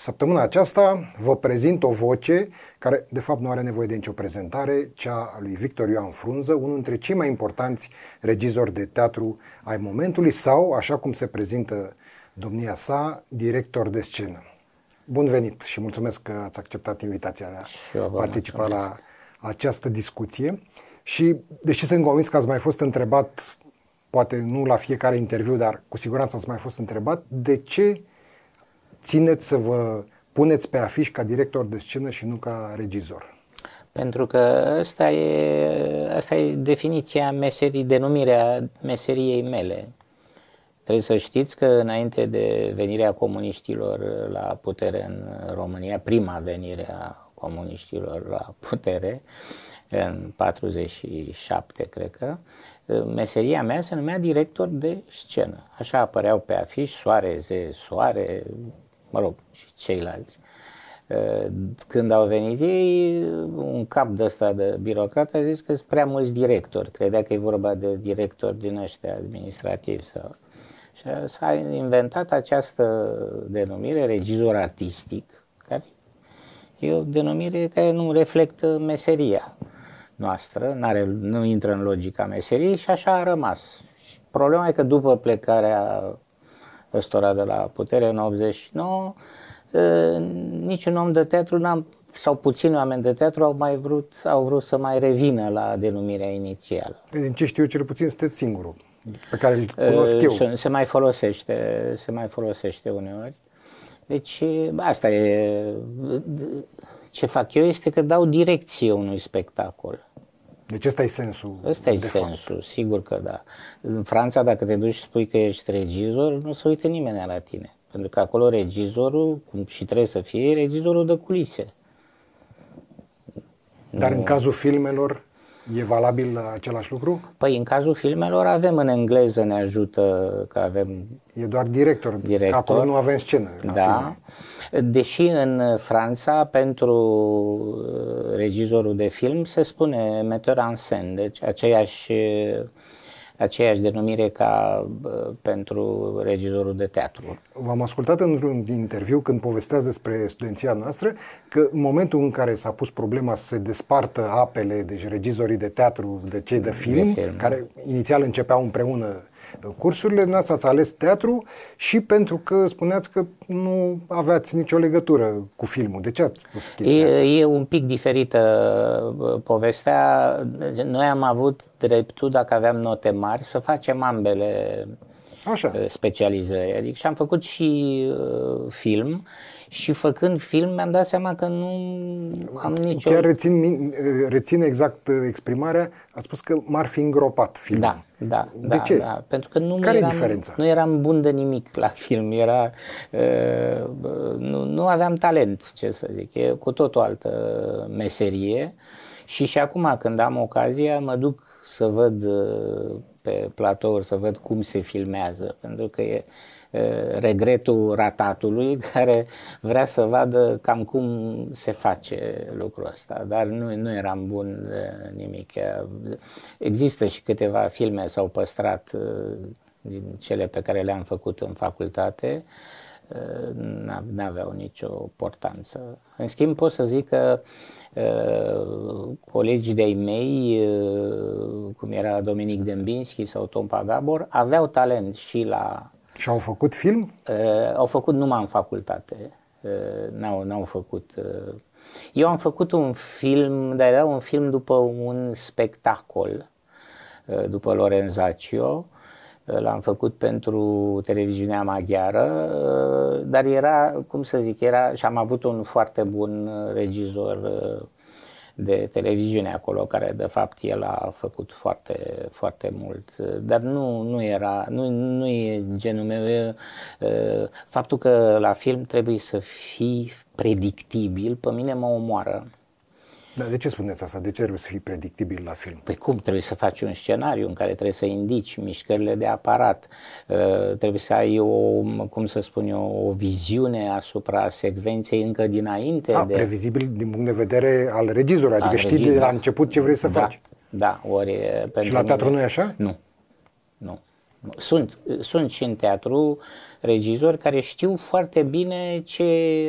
Săptămâna aceasta vă prezint o voce care de fapt nu are nevoie de nicio prezentare, cea a lui Victor Ioan Frunză, unul dintre cei mai importanți regizori de teatru ai momentului sau, așa cum se prezintă domnia sa, director de scenă. Bun venit și mulțumesc că ați acceptat invitația de a participa la această discuție. Și, deși sunt convins că ați mai fost întrebat, poate nu la fiecare interviu, dar cu siguranță ați mai fost întrebat, de ce țineți să vă puneți pe afiș ca director de scenă și nu ca regizor? Pentru că asta e, asta e definiția meserii, denumirea meseriei mele. Trebuie să știți că înainte de venirea comuniștilor la putere în România, prima venire a comuniștilor la putere, în 47, cred că, meseria mea se numea director de scenă. Așa apăreau pe afiș Soare, Ze, Soare, mă rog, și ceilalți. Când au venit ei, un cap de ăsta de birocrat a zis că sunt prea mulți directori. Credea că e vorba de directori din ăștia administrativi sau... Și s-a inventat această denumire, regizor artistic, care e o denumire care nu reflectă meseria noastră, n-are, nu intră în logica meseriei și așa a rămas. Problema e că după plecarea ăstora de la putere în 89, niciun om de teatru n-am, sau puțini oameni de teatru au mai vrut, au vrut să mai revină la denumirea inițială. Din ce știu cel puțin sunteți singurul pe care îl cunosc eu. Se, se mai folosește, se mai folosește uneori. Deci asta e, ce fac eu este că dau direcție unui spectacol. Deci ăsta e sensul. Ăsta e sensul, fapt. sigur că da. În Franța, dacă te duci și spui că ești regizor, nu se uită nimeni la tine. Pentru că acolo regizorul, cum și trebuie să fie, regizorul de culise. Dar nu... în cazul filmelor, E valabil același lucru? Păi în cazul filmelor avem în engleză, ne ajută că avem... E doar director, director. acolo nu avem scenă Da, filme. deși în Franța pentru uh, regizorul de film se spune metteur en scène, deci aceeași aceeași denumire ca pentru regizorul de teatru. V-am ascultat într-un interviu când povesteați despre studenția noastră că în momentul în care s-a pus problema să se despartă apele, deci regizorii de teatru de cei de film, de film. care inițial începeau împreună cursurile, nu ați ales teatru și pentru că spuneați că nu aveați nicio legătură cu filmul. De ce ați spus chestia e, asta? E un pic diferită povestea. Noi am avut dreptul, dacă aveam note mari, să facem ambele Așa. specializări. Adică și am făcut și uh, film și făcând film mi-am dat seama că nu am nicio... Chiar rețin, rețin exact uh, exprimarea, a spus că m-ar fi îngropat filmul. Da, da. De da, ce? Da, pentru că nu Care eram, e diferența? Nu eram bun de nimic la film, era, uh, nu, nu aveam talent, ce să zic, e cu tot o altă meserie și și acum când am ocazia mă duc să văd uh, pe platouri, să văd cum se filmează, pentru că e regretul ratatului care vrea să vadă cam cum se face lucrul ăsta, dar nu, nu eram bun de nimic. Există și câteva filme s-au păstrat din cele pe care le-am făcut în facultate, n-aveau nicio portanță. În schimb, pot să zic că colegii de-ai mei, cum era Dominic Dembinski sau Tom Pagabor, aveau talent și la și au făcut film? Uh, au făcut numai în facultate. Uh, n-au, n-au făcut. Uh... Eu am făcut un film, dar era un film după un spectacol, uh, după Lorenzaccio. Uh, l-am făcut pentru televiziunea maghiară, uh, dar era, cum să zic, era și am avut un foarte bun regizor de televiziune acolo, care de fapt el a făcut foarte, foarte mult. Dar nu, nu era, nu, nu e genul meu. Faptul că la film trebuie să fii predictibil, pe mine mă omoară. Dar de ce spuneți asta? De ce trebuie să fii predictibil la film? Păi cum? Trebuie să faci un scenariu în care trebuie să indici mișcările de aparat, uh, trebuie să ai o, cum să spun eu, o viziune asupra secvenței încă dinainte. A, de... previzibil din punct de vedere al regizorului, adică al știi regizor, de la da. început ce vrei să da, faci. Da, ori pentru Și la teatru mine... nu e așa? Nu, nu. Sunt, sunt și în teatru regizori care știu foarte bine ce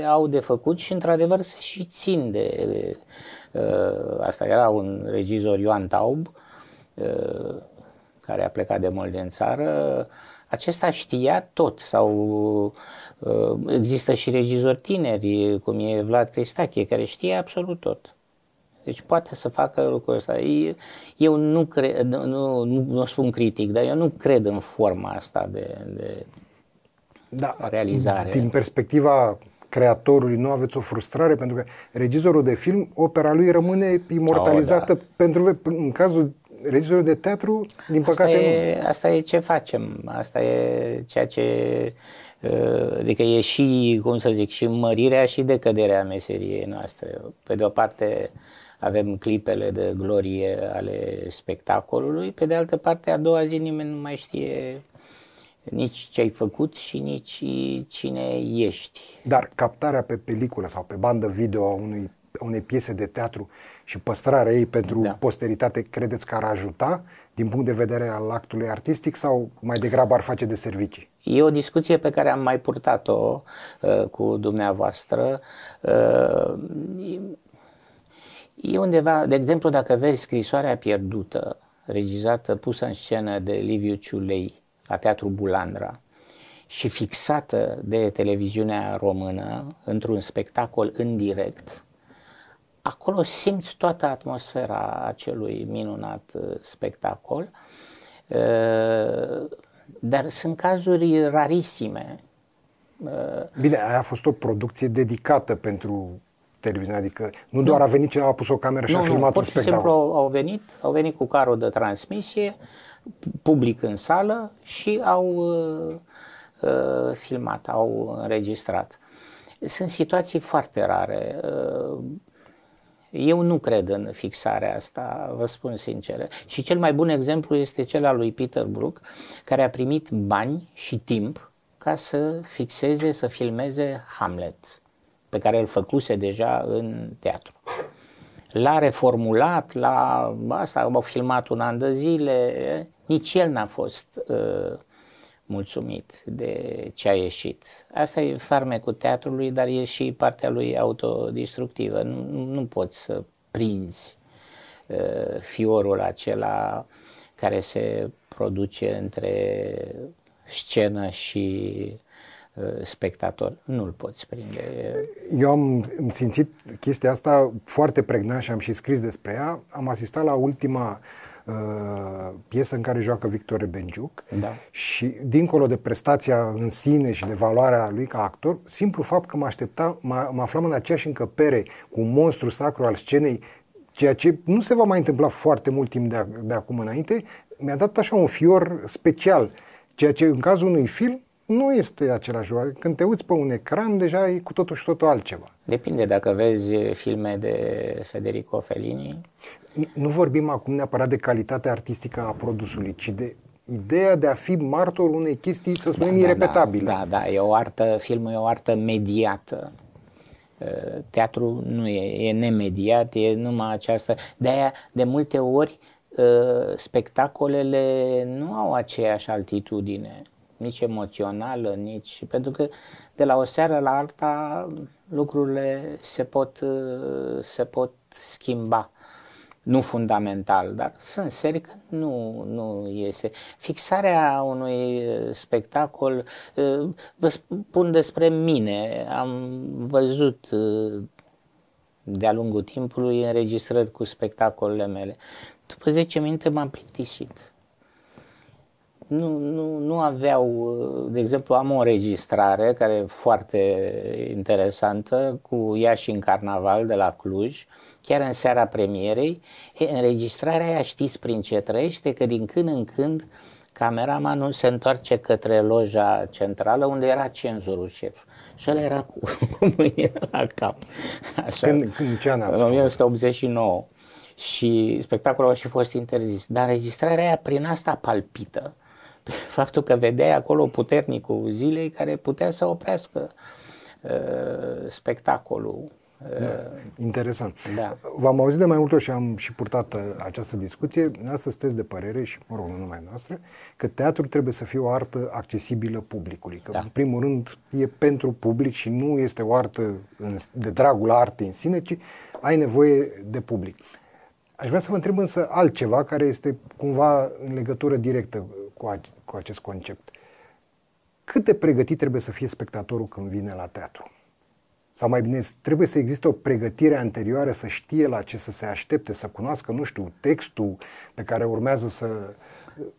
au de făcut și într-adevăr se și țin de uh, asta. Era un regizor Ioan Taub uh, care a plecat de mult din țară, acesta știa tot sau uh, există și regizori tineri, cum e Vlad Cristache, care știe absolut tot. Deci poate să facă lucrul ăsta. Eu nu cred, nu, nu, nu spun critic, dar eu nu cred în forma asta de, de da, realizare. Din perspectiva creatorului nu aveți o frustrare pentru că regizorul de film, opera lui rămâne imortalizată oh, da. pentru în cazul regizorul de teatru, din păcate asta e, nu. Asta e ce facem, asta e ceea ce uh, adică e și, cum să zic, și mărirea și decăderea meseriei noastre. Pe de o parte avem clipele de glorie ale spectacolului, pe de altă parte a doua zi nimeni nu mai știe nici ce ai făcut și nici cine ești. Dar captarea pe peliculă sau pe bandă video a unui, unei piese de teatru și păstrarea ei pentru da. posteritate, credeți că ar ajuta din punct de vedere al actului artistic sau mai degrabă ar face de servicii? E o discuție pe care am mai purtat-o uh, cu dumneavoastră. Uh, e undeva, de exemplu, dacă vezi scrisoarea pierdută, regizată, pusă în scenă de Liviu Ciulei la Teatru Bulandra și fixată de televiziunea română într-un spectacol în direct, acolo simți toată atmosfera acelui minunat uh, spectacol, uh, dar sunt cazuri rarisime. Uh, Bine, aia a fost o producție dedicată pentru televiziune, adică nu doar nu. a venit cineva, a pus o cameră și nu, a filmat nu, un spectacol. simplu au venit, au venit cu carul de transmisie, public în sală și au uh, uh, filmat, au înregistrat. Sunt situații foarte rare. Uh, eu nu cred în fixarea asta, vă spun sincer. Și cel mai bun exemplu este cel al lui Peter Brook, care a primit bani și timp ca să fixeze, să filmeze Hamlet, pe care îl făcuse deja în teatru. L-a reformulat, l-a, asta, au filmat un an de zile, nici el n-a fost uh, mulțumit de ce a ieșit. Asta e farmecul teatrului, dar e și partea lui autodistructivă. Nu, nu poți să prinzi uh, fiorul acela care se produce între scenă și uh, spectator. Nu-l poți prinde. Eu am simțit chestia asta foarte pregnant și am și scris despre ea. Am asistat la ultima uh, Uh, piesă în care joacă Victor Benjuc da. și dincolo de prestația în sine și de valoarea lui ca actor, simplu fapt că mă aștepta, mă, mă aflam în aceeași încăpere cu un monstru sacru al scenei, ceea ce nu se va mai întâmpla foarte mult timp de, de acum înainte, mi-a dat așa un fior special, ceea ce în cazul unui film nu este același lucru. Când te uiți pe un ecran, deja e cu totul și totul altceva. Depinde dacă vezi filme de Federico Fellini nu vorbim acum neapărat de calitatea artistică a produsului, ci de ideea de a fi martor unei chestii, să spunem, da, irepetabile. Da, da, da, e o artă, filmul e o artă mediată. Teatru nu e, e nemediat, e numai această... De-aia, de multe ori, spectacolele nu au aceeași altitudine, nici emoțională, nici... Pentru că de la o seară la alta lucrurile se pot, se pot schimba nu fundamental, dar sunt serii că nu, nu iese. Fixarea unui uh, spectacol, uh, vă spun despre mine, am văzut uh, de-a lungul timpului înregistrări cu spectacolele mele. După 10 minute m-am plictisit. Nu, nu, nu aveau, de exemplu, am o înregistrare care e foarte interesantă cu Iași în carnaval de la Cluj, chiar în seara premierei, e, înregistrarea aia știți prin ce trăiește, că din când în când cameramanul se întoarce către loja centrală unde era cenzorul șef. Și el era cu, cu mâinile la cap. Așa. Când, când ce an În 1989. Și spectacolul a și fost interzis. Dar înregistrarea aia prin asta palpită. Faptul că vedeai acolo puternicul zilei care putea să oprească uh, spectacolul Da, interesant. Da. V-am auzit de mai multe ori și am și purtat uh, această discuție. Asta sunteți de părere și, mă rog, nu numai noastră, că teatru trebuie să fie o artă accesibilă publicului. Că, Da. în primul rând, e pentru public și nu este o artă în- de dragul artei în sine, ci ai nevoie de public. Aș vrea să vă întreb însă altceva care este cumva în legătură directă cu, a, cu acest concept. Cât de pregătit trebuie să fie spectatorul când vine la teatru? Sau mai bine, trebuie să existe o pregătire anterioară să știe la ce să se aștepte, să cunoască, nu știu, textul pe care urmează să,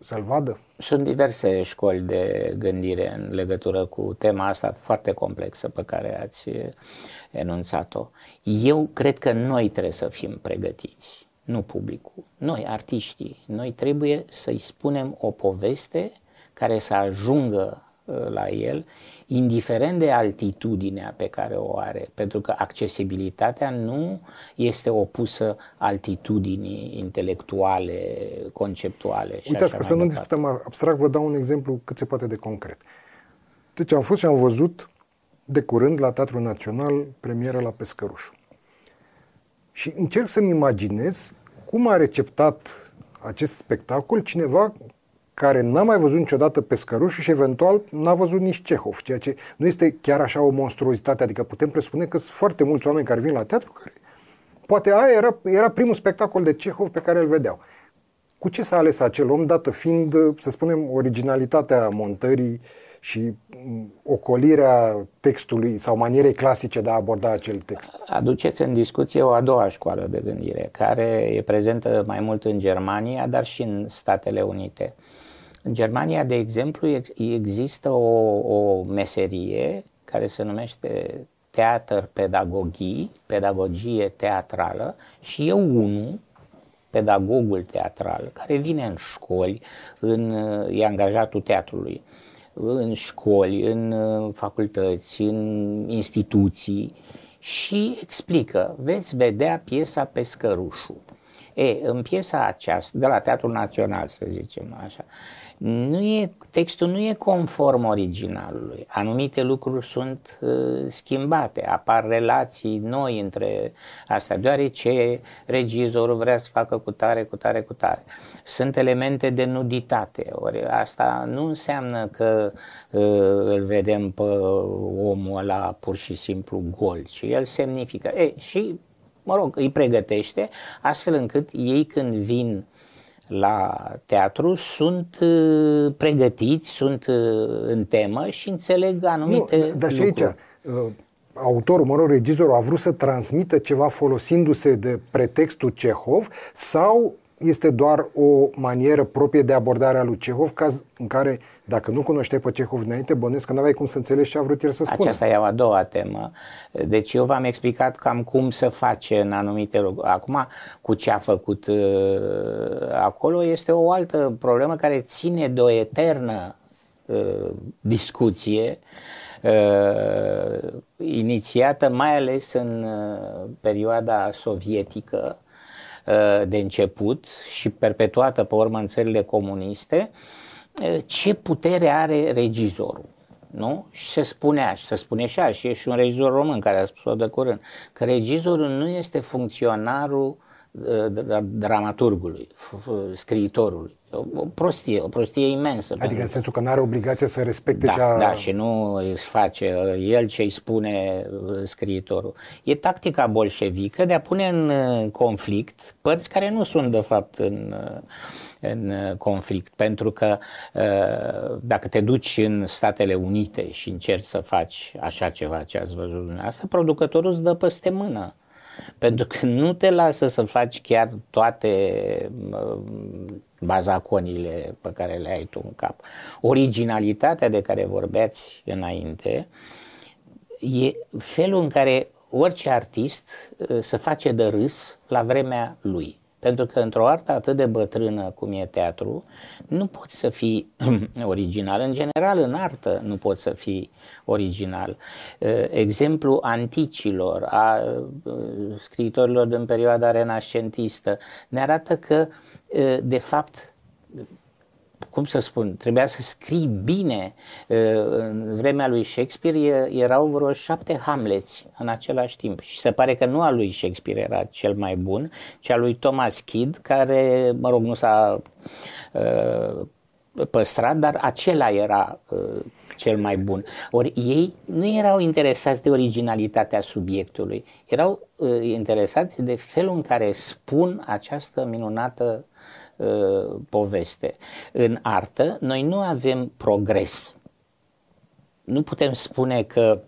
să-l vadă? Sunt diverse școli de gândire în legătură cu tema asta foarte complexă pe care ați eh, enunțat-o. Eu cred că noi trebuie să fim pregătiți, nu publicul. Noi, artiștii, noi trebuie să-i spunem o poveste care să ajungă eh, la el, indiferent de altitudinea pe care o are, pentru că accesibilitatea nu este opusă altitudinii intelectuale, conceptuale. și Uitați așa că să mai nu departe. discutăm abstract, vă dau un exemplu cât se poate de concret. Deci am fost și am văzut de curând la Teatrul Național premiera la Pescărușu. Și încerc să-mi imaginez cum a receptat acest spectacol cineva care n-a mai văzut niciodată Pescărușul și eventual n-a văzut nici Cehov, ceea ce nu este chiar așa o monstruozitate, adică putem presupune că sunt foarte mulți oameni care vin la teatru care poate aia era, era primul spectacol de Cehov pe care îl vedeau. Cu ce s-a ales acel om, dată fiind, să spunem, originalitatea montării și m, ocolirea textului sau manierei clasice de a aborda acel text? aduceți în discuție o a doua școală de gândire, care e prezentă mai mult în Germania, dar și în Statele Unite. În Germania, de exemplu, ex- există o, o meserie care se numește teatr pedagogii, pedagogie teatrală și eu unul, pedagogul teatral, care vine în școli, în, e angajatul teatrului, în școli, în uh, facultăți, în instituții și explică, veți vedea piesa Pescărușul. E, în piesa aceasta, de la Teatrul Național, să zicem așa, nu e, textul nu e conform originalului. Anumite lucruri sunt uh, schimbate, apar relații noi între astea, deoarece regizorul vrea să facă cu tare, cu tare, cu tare. Sunt elemente de nuditate, ori asta nu înseamnă că uh, îl vedem pe omul ăla pur și simplu gol, ci el semnifică. E, și mă rog, îi pregătește astfel încât ei când vin la teatru sunt uh, pregătiți, sunt uh, în temă și înțeleg anumite Nu, dar și aici, lucruri. uh, autorul, mă rog, regizorul a vrut să transmită ceva folosindu-se de pretextul Cehov sau este doar o manieră proprie de abordare a lui Cehov, caz în care, dacă nu cunoșteai pe Cehov înainte, bănuiesc că n-aveai cum să înțelegi ce a vrut el să spună. Aceasta e a doua temă. Deci eu v-am explicat cam cum să face în anumite lucruri. Acum, cu ce a făcut uh, acolo, este o altă problemă care ține de o eternă uh, discuție uh, inițiată mai ales în uh, perioada sovietică uh, de început și perpetuată pe urmă în țările comuniste, uh, ce putere are regizorul. Nu? Și se spunea, și se spune și așa, și e și un regizor român care a spus-o de curând, că regizorul nu este funcționarul uh, dra- dramaturgului, f- f- scriitorului. O, o prostie, o prostie imensă. Adică în pentru că- sensul că nu are obligația să respecte da, cea... da, și nu își face uh, el ce îi spune uh, scriitorul. E tactica bolșevică de a pune în uh, conflict părți care nu sunt de fapt în, uh, în uh, conflict, pentru că uh, dacă te duci în Statele Unite și încerci să faci așa ceva ce ați văzut dumneavoastră, producătorul îți dă peste mână. Pentru că nu te lasă să faci chiar toate uh, bazaconile pe care le ai tu în cap. Originalitatea de care vorbeați înainte e felul în care orice artist uh, se face de râs la vremea lui. Pentru că într-o artă atât de bătrână cum e teatru, nu poți să fii original. În general, în artă nu poți să fii original. Uh, Exemplu anticilor, a uh, scriitorilor din perioada renascentistă, ne arată că, uh, de fapt, cum să spun, trebuia să scrii bine. În vremea lui Shakespeare erau vreo șapte Hamlets în același timp și se pare că nu al lui Shakespeare era cel mai bun, ci al lui Thomas Kidd, care, mă rog, nu s-a păstrat, dar acela era cel mai bun. Ori ei nu erau interesați de originalitatea subiectului, erau interesați de felul în care spun această minunată Uh, poveste. În artă, noi nu avem progres. Nu putem spune că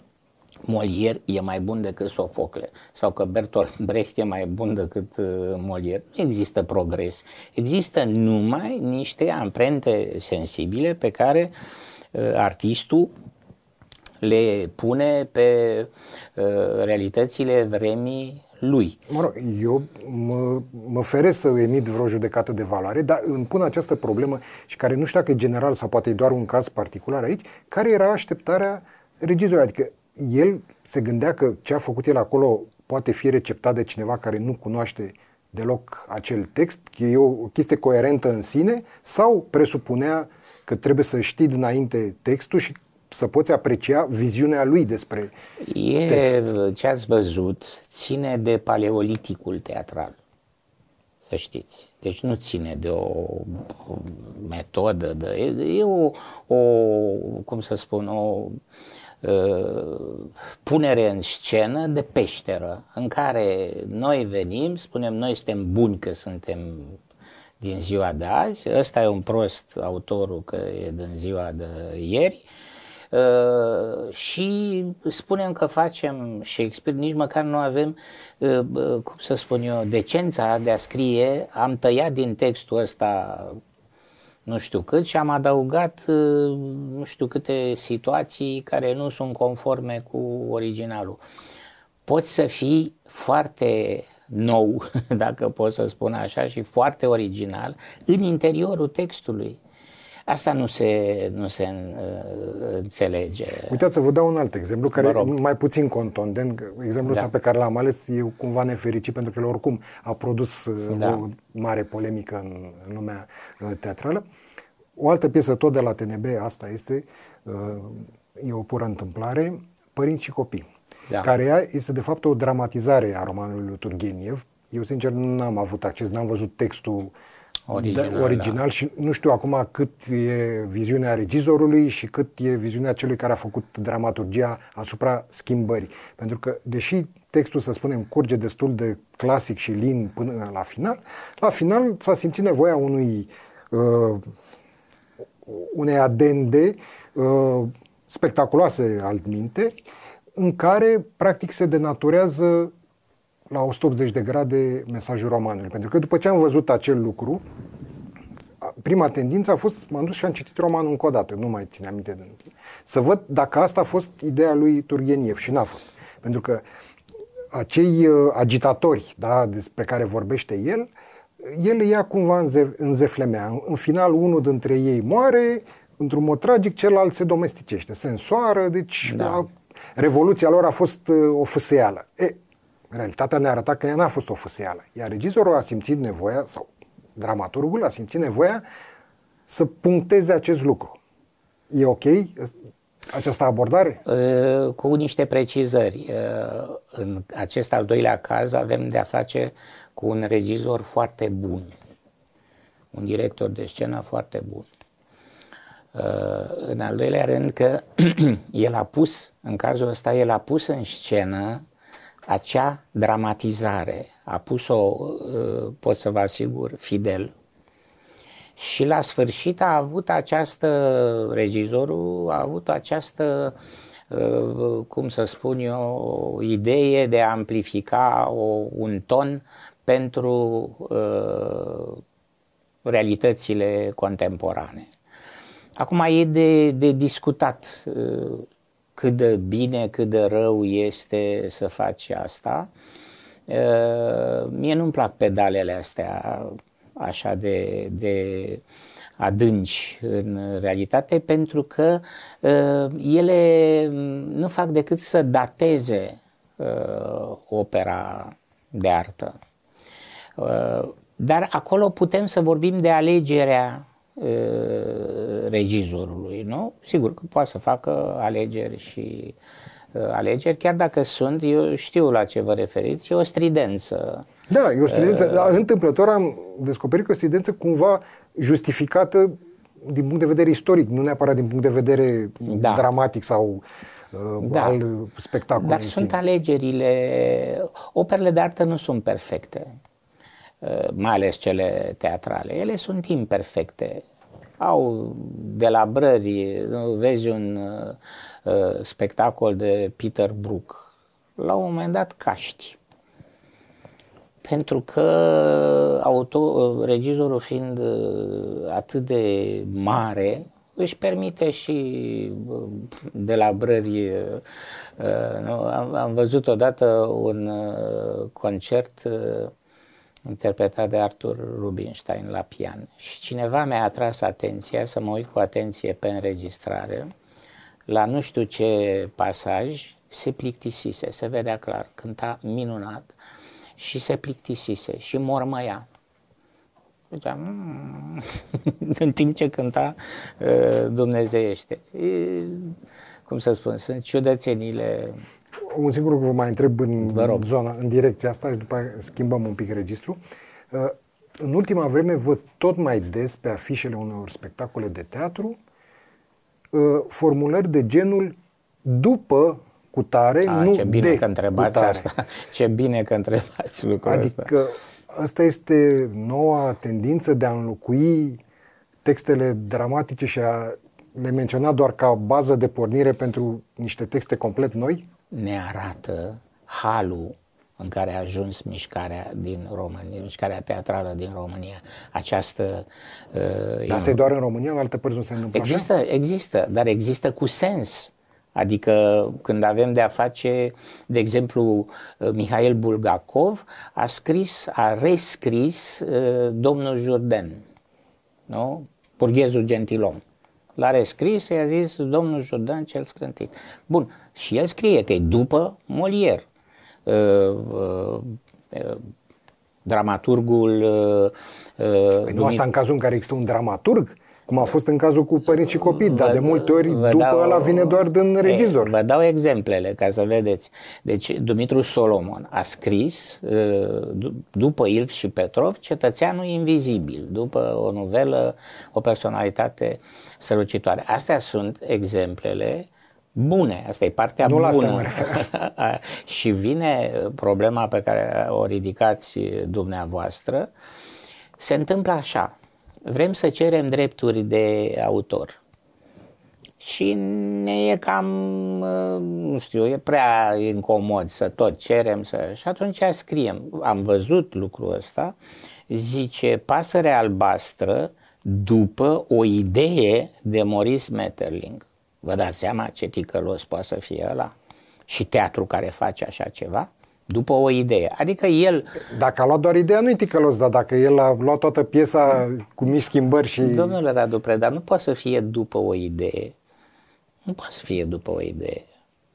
Molière e mai bun decât Sofocle sau că Bertolt Brecht e mai bun decât uh, Molière. Nu există progres. Există numai niște amprente sensibile pe care uh, artistul le pune pe uh, realitățile vremii lui. Mă rog, eu mă, mă feresc să emit vreo judecată de valoare, dar îmi pun această problemă și care nu știu dacă e general sau poate e doar un caz particular aici, care era așteptarea regizorului? Adică el se gândea că ce a făcut el acolo poate fi receptat de cineva care nu cunoaște deloc acel text, că e o chestie coerentă în sine, sau presupunea că trebuie să știi dinainte textul și să poți aprecia viziunea lui despre e, text. Ce ați văzut ține de paleoliticul teatral, să știți. Deci nu ține de o, o metodă, de, e, e o, o, cum să spun, o uh, punere în scenă de peșteră, în care noi venim, spunem noi suntem buni că suntem din ziua de azi, ăsta e un prost autorul că e din ziua de ieri, uh, Uh, și spunem că facem Shakespeare, nici măcar nu avem, uh, cum să spun eu, decența de a scrie, am tăiat din textul ăsta nu știu cât și am adăugat uh, nu știu câte situații care nu sunt conforme cu originalul. Poți să fii foarte nou, dacă pot să spun așa, și foarte original în interiorul textului. Asta nu se, nu se uh, înțelege. Uitați să vă dau un alt exemplu care e mai puțin contondent. Exemplul da. ăsta pe care l-am ales e cumva nefericit pentru că el oricum a produs uh, da. o mare polemică în, în lumea uh, teatrală. O altă piesă tot de la TNB, asta este, uh, e o pură întâmplare, Părinți și copii, da. care ea este de fapt o dramatizare a romanului lui Turgeniev. Eu sincer n-am avut acces, n-am văzut textul original, da, original da. și nu știu acum cât e viziunea regizorului și cât e viziunea celui care a făcut dramaturgia asupra schimbării. Pentru că, deși textul, să spunem, curge destul de clasic și lin până la final, la final s-a simțit nevoia unui uh, unei adende uh, spectaculoase altminteri, în care, practic, se denaturează la 180 de grade mesajul romanului. Pentru că după ce am văzut acel lucru, prima tendință a fost, m-am dus și am citit romanul încă o dată, nu mai țin aminte de să văd dacă asta a fost ideea lui Turgeniev și n-a fost. Pentru că acei uh, agitatori da, despre care vorbește el, el îi ia cumva în, ze- în zeflemea. În final, unul dintre ei moare, într-un mod tragic, celălalt se domesticește, se însoară, deci da. a, revoluția lor a fost uh, o fâseială. E, realitatea ne arăta că ea n-a fost o fâseială. Iar regizorul a simțit nevoia, sau dramaturgul a simțit nevoia să puncteze acest lucru. E ok această abordare? Cu niște precizări. În acest al doilea caz avem de a face cu un regizor foarte bun, un director de scenă foarte bun. În al doilea rând că el a pus, în cazul ăsta, el a pus în scenă acea dramatizare. A pus-o, uh, pot să vă asigur, fidel. Și la sfârșit a avut această, regizorul a avut această, uh, cum să spun eu, idee de a amplifica o, un ton pentru uh, realitățile contemporane. Acum e de, de discutat uh, cât de bine, cât de rău este să faci asta. Mie nu-mi plac pedalele astea așa de, de adânci în realitate pentru că ele nu fac decât să dateze opera de artă. Dar acolo putem să vorbim de alegerea regizorului, nu? Sigur că poate să facă alegeri și alegeri, chiar dacă sunt, eu știu la ce vă referiți, e o stridență. Da, e o stridență, uh, dar întâmplător am descoperit că o stridență cumva justificată din punct de vedere istoric, nu neapărat din punct de vedere da. dramatic sau uh, da. al spectacolului. Dar sunt alegerile, operele de artă nu sunt perfecte, uh, mai ales cele teatrale. Ele sunt imperfecte. Au delabrări, vezi un uh, uh, spectacol de Peter Brook, la un moment dat caști pentru că auto, regizorul fiind uh, atât de mare, își permite și uh, de la brări. Uh, am, am văzut odată un concert interpretat de Arthur Rubinstein la pian și cineva mi-a atras atenția să mă uit cu atenție pe înregistrare la nu știu ce pasaj se plictisise, se vedea clar, cânta minunat și se plictisise și mormăia. Zicea, mm", în timp ce cânta uh, dumnezeiește. E, cum să spun, sunt ciudățenile un singur lucru vă mai întreb în zona, în direcția asta și după aceea schimbăm un pic registru. Uh, în ultima vreme văd tot mai des pe afișele unor spectacole de teatru uh, formulări de genul după cu tare, A, nu ce bine de că întrebați asta. Ce bine că întrebați lucrul Adică ăsta. asta este noua tendință de a înlocui textele dramatice și a le menționa doar ca bază de pornire pentru niște texte complet noi? Ne arată halul în care a ajuns mișcarea din România, mișcarea teatrală din România. Această... Uh, dar asta e doar în România, în alte părți nu se întâmplă Există, așa? există, dar există cu sens. Adică când avem de a face, de exemplu, Mihail Bulgakov a scris, a rescris uh, domnul Jourdan, nu? Burghezul gentilom. L-a rescris, i-a zis domnul Jourdan cel scrântit. Bun, și el scrie că e după Molière. Uh, uh, uh, dramaturgul... Uh, uh, păi nu asta în cazul în care există un dramaturg? Cum a fost în cazul cu părinți și copii, dar de multe ori după dau, ăla vine doar din regizor. Vă dau exemplele ca să vedeți. Deci Dumitru Solomon a scris, uh, după Ilf și Petrov, Cetățeanul Invizibil, după o novelă, o personalitate strălucitoare. Astea sunt exemplele bune, asta e partea nu bună. La asta și vine problema pe care o ridicați dumneavoastră, se întâmplă așa, vrem să cerem drepturi de autor. Și ne e cam, nu știu, e prea incomod să tot cerem să... Și atunci scriem, am văzut lucrul ăsta, zice Pasărea albastră după o idee de Maurice Metterling. Vă dați seama ce ticălos poate să fie ăla? Și teatru care face așa ceva? după o idee. Adică el... Dacă a luat doar ideea, nu-i ticălos, dar dacă el a luat toată piesa cu mici schimbări și... Domnule Radu Preda, nu poate să fie după o idee. Nu poate să fie după o idee.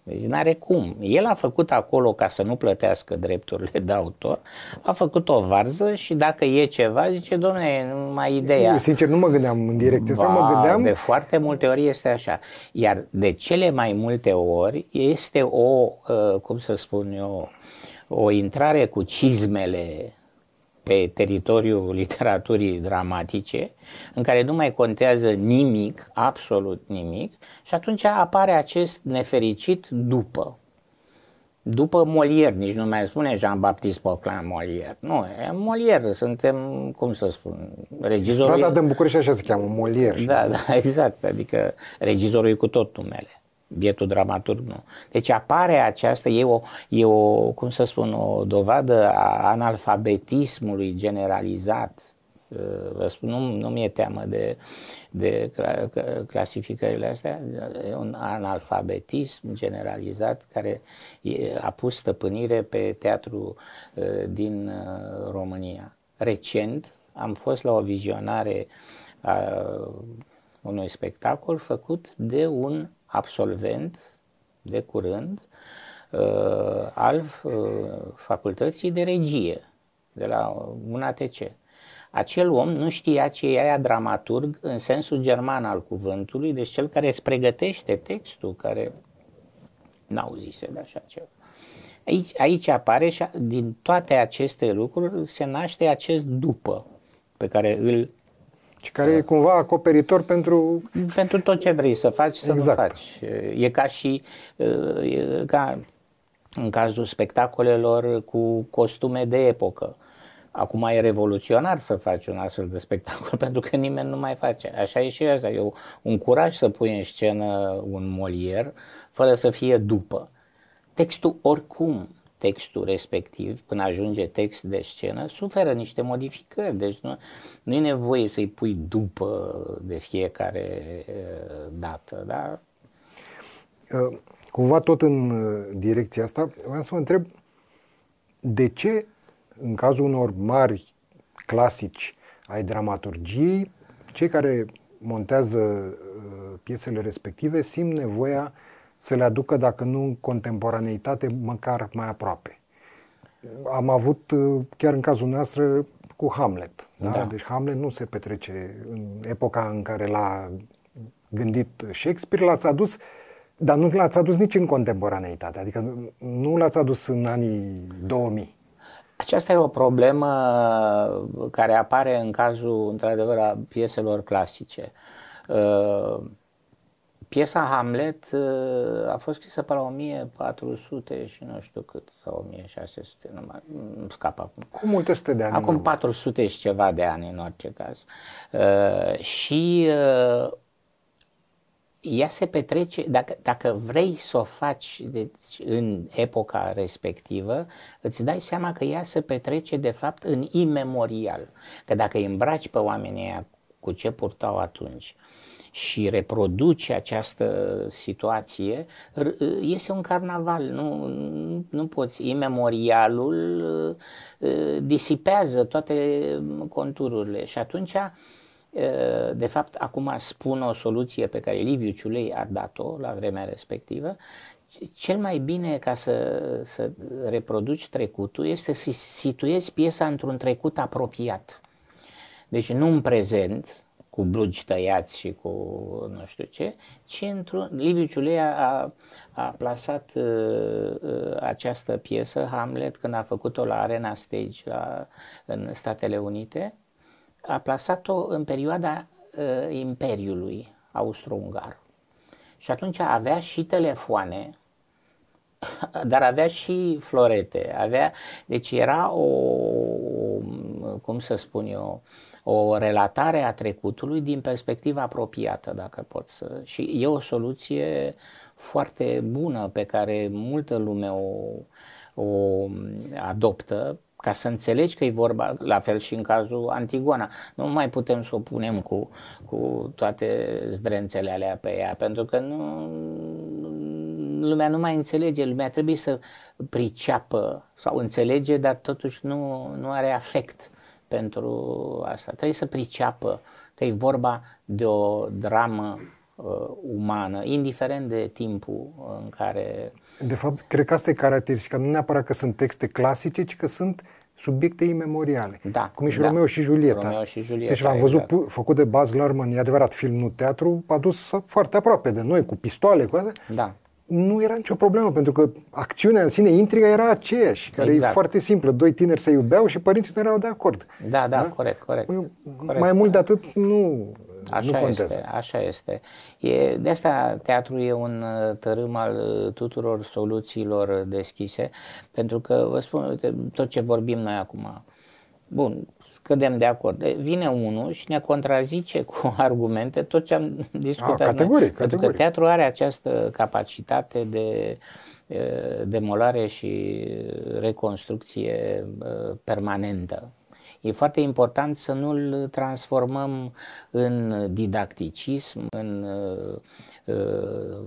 Deci n-are cum. El a făcut acolo ca să nu plătească drepturile de autor, a făcut o varză și dacă e ceva, zice, domnule, mai ideea. Eu, sincer, nu mă gândeam în direcția asta, mă gândeam... De foarte multe ori este așa. Iar de cele mai multe ori este o, uh, cum să spun eu, o intrare cu cizmele pe teritoriul literaturii dramatice, în care nu mai contează nimic, absolut nimic, și atunci apare acest nefericit după. După Molière, nici nu mai spune Jean-Baptiste Poquelin Molière. Nu, e Molière, suntem, cum să spun, regizorul... Strada din București așa se cheamă, Molière. Da, da, exact, adică regizorul e cu tot numele bietul dramaturg nu. Deci apare această, e o, e o, cum să spun, o dovadă a analfabetismului generalizat. Vă spun, nu, nu mi-e teamă de, de clasificările astea, e un analfabetism generalizat care a pus stăpânire pe teatru din România. Recent am fost la o vizionare a unui spectacol făcut de un absolvent de curând uh, al uh, facultății de regie de la un ATC. Acel om nu știa ce e aia dramaturg în sensul german al cuvântului, deci cel care îți pregătește textul, care n-auzise de așa ceva. Aici, aici apare și din toate aceste lucruri se naște acest după pe care îl și care e cumva acoperitor pentru... Pentru tot ce vrei să faci, să exact. nu faci. E ca și e ca în cazul spectacolelor cu costume de epocă. Acum e revoluționar să faci un astfel de spectacol pentru că nimeni nu mai face. Așa e și asta. E un curaj să pui în scenă un molier fără să fie după. Textul oricum textul respectiv, până ajunge text de scenă, suferă niște modificări. Deci nu, nu e nevoie să-i pui după de fiecare dată. Da? Cumva tot în direcția asta, vreau să mă întreb de ce în cazul unor mari clasici ai dramaturgiei, cei care montează piesele respective simt nevoia să le aducă, dacă nu în contemporaneitate, măcar mai aproape. Am avut, uh, chiar în cazul nostru, cu Hamlet. Da? Da. Deci Hamlet nu se petrece în epoca în care l-a gândit Shakespeare, l-ați adus, dar nu l-ați adus nici în contemporaneitate, adică nu l-ați adus în anii 2000. Aceasta e o problemă care apare în cazul, într-adevăr, a pieselor clasice. Uh, Piesa Hamlet uh, a fost scrisă pe la 1400 și nu știu cât, sau 1600, nu mai nu scap acum. Cu multe sute de ani. Acum 400 și ceva de ani în orice caz. Uh, și uh, ea se petrece, dacă, dacă vrei să o faci deci, în epoca respectivă, îți dai seama că ea se petrece de fapt în imemorial. Că dacă îi îmbraci pe oamenii aia cu ce purtau atunci, și reproduce această situație, este un carnaval. Nu, nu, nu poți. Imemorialul uh, disipează toate contururile și atunci uh, de fapt, acum spun o soluție pe care Liviu Ciulei a dat-o la vremea respectivă. Cel mai bine ca să, să reproduci trecutul este să situezi piesa într-un trecut apropiat. Deci nu în prezent, cu blugi tăiați și cu nu știu ce, ci într-un... Liviu Ciulea a, a plasat uh, uh, această piesă, Hamlet, când a făcut-o la Arena Stage la, în Statele Unite, a plasat-o în perioada uh, Imperiului Austro-Ungar. Și atunci avea și telefoane, dar avea și florete, avea, deci era o, cum să spun eu, o relatare a trecutului din perspectiva apropiată, dacă pot să. Și e o soluție foarte bună pe care multă lume o, o adoptă ca să înțelegi că e vorba, la fel și în cazul Antigona. Nu mai putem să o punem cu, cu toate zdrențele alea pe ea, pentru că nu, lumea nu mai înțelege, lumea trebuie să priceapă sau înțelege, dar totuși nu, nu are afect pentru asta. Trebuie să priceapă că e vorba de o dramă uh, umană, indiferent de timpul în care... De fapt, cred că asta e caracteristica. Nu neapărat că sunt texte clasice, ci că sunt subiecte imemoriale. Da, Cum e și da. Romeo și Julieta. Romeo și Julieta. Deci l-am văzut exact. făcut de Baz Luhrmann, e adevărat, film, nu teatru, a dus foarte aproape de noi, cu pistoale, cu astea. Da nu era nicio problemă, pentru că acțiunea în sine, intriga era aceeași, care exact. e foarte simplă. Doi tineri se iubeau și părinții nu erau de acord. Da, da, da? corect, corect, corect. Mai mult de atât nu, așa nu contează. Este, așa este. E, de asta teatru e un uh, tărâm al uh, tuturor soluțiilor deschise, pentru că, vă spun, uite, tot ce vorbim noi acum, bun, cădem de acord. Vine unul și ne contrazice cu argumente tot ce am discutat. A, categoric, noi. Pentru că teatru are această capacitate de demolare și reconstrucție permanentă. E foarte important să nu-l transformăm în didacticism, în uh,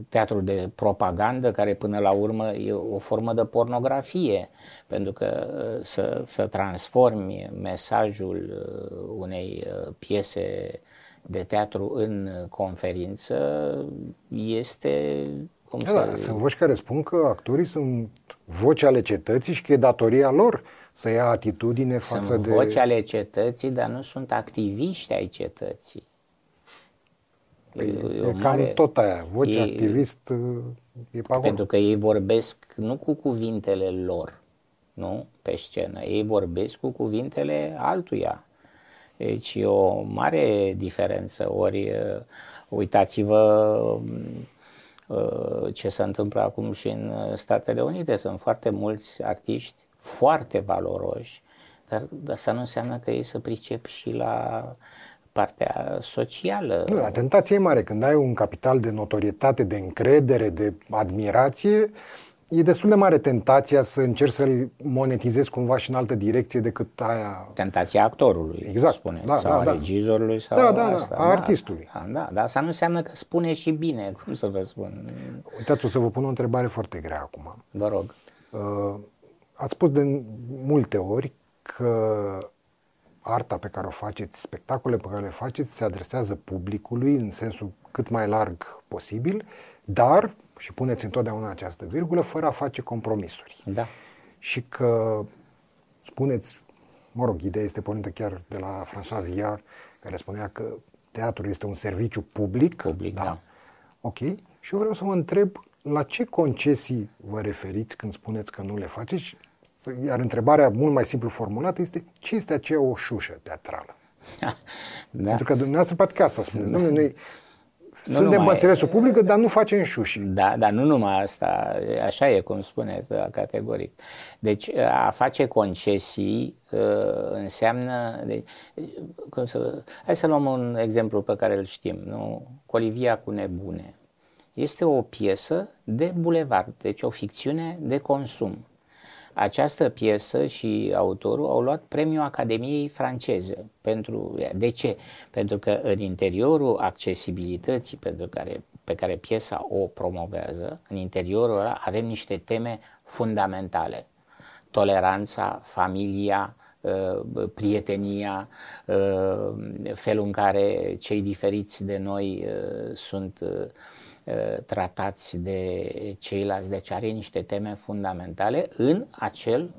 teatru de propagandă, care până la urmă e o formă de pornografie, pentru că uh, să, să transformi mesajul uh, unei piese de teatru în conferință este cum da, să... da, sunt voci care spun că actorii sunt voci ale cetății și că e datoria lor să ia atitudine față sunt de... voci ale cetății, dar nu sunt activiști ai cetății. Păi, e, e cam mare... tot aia, voce e... activist e pe acolo. Pentru că ei vorbesc nu cu cuvintele lor, nu, pe scenă, ei vorbesc cu cuvintele altuia. Deci e o mare diferență. Ori uitați-vă ce se întâmplă acum și în Statele Unite. Sunt foarte mulți artiști foarte valoroși, dar asta nu înseamnă că ei să pricep și la partea socială. Nu, tentația e mare. Când ai un capital de notorietate, de încredere, de admirație, e destul de mare tentația să încerci să-l monetizezi cumva și în altă direcție decât aia... Tentația actorului, exact. spune, da, sau da, a da. regizorului sau da, da, asta. Da, a artistului. Da, da, dar asta nu înseamnă că spune și bine, cum să vă spun. Uitați, o să vă pun o întrebare foarte grea acum. Vă rog. Uh, ați spus de multe ori că arta pe care o faceți, spectacole pe care le faceți, se adresează publicului în sensul cât mai larg posibil, dar, și puneți întotdeauna această virgulă, fără a face compromisuri. Da. Și că spuneți, mă rog, ideea este pornită chiar de la François Villard, care spunea că teatrul este un serviciu public. Public, da. da. Ok. Și eu vreau să vă întreb la ce concesii vă referiți când spuneți că nu le faceți iar întrebarea mult mai simplu formulată este ce este aceea o șușă teatrală? da. Pentru că dumneavoastră poate ca să spuneți, da. noi nu suntem numai, pe înțelesul public, dar nu facem șuși. Da, dar nu numai asta, așa e cum spuneți, da, categoric. Deci a face concesii uh, înseamnă, deci, cum să, hai să luăm un exemplu pe care îl știm, nu? Colivia cu nebune. Este o piesă de bulevard, deci o ficțiune de consum. Această piesă și autorul au luat premiul Academiei franceze. Pentru, de ce? Pentru că în interiorul accesibilității pentru care, pe care piesa o promovează, în interiorul ăla avem niște teme fundamentale. Toleranța, familia, uh, prietenia, uh, felul în care cei diferiți de noi uh, sunt Uh, tratați de ceilalți, deci are niște teme fundamentale în acel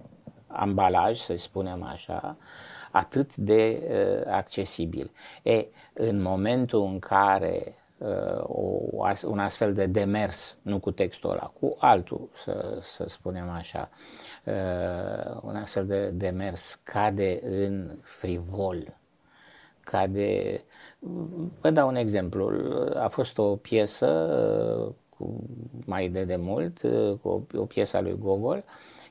ambalaj, să spunem așa, atât de uh, accesibil. E, în momentul în care uh, o, un astfel de demers, nu cu textul ăla, cu altul, să, să spunem așa, uh, un astfel de demers cade în frivol, cade Vă dau un exemplu. A fost o piesă cu, mai de demult, cu o, o piesă a lui Gogol,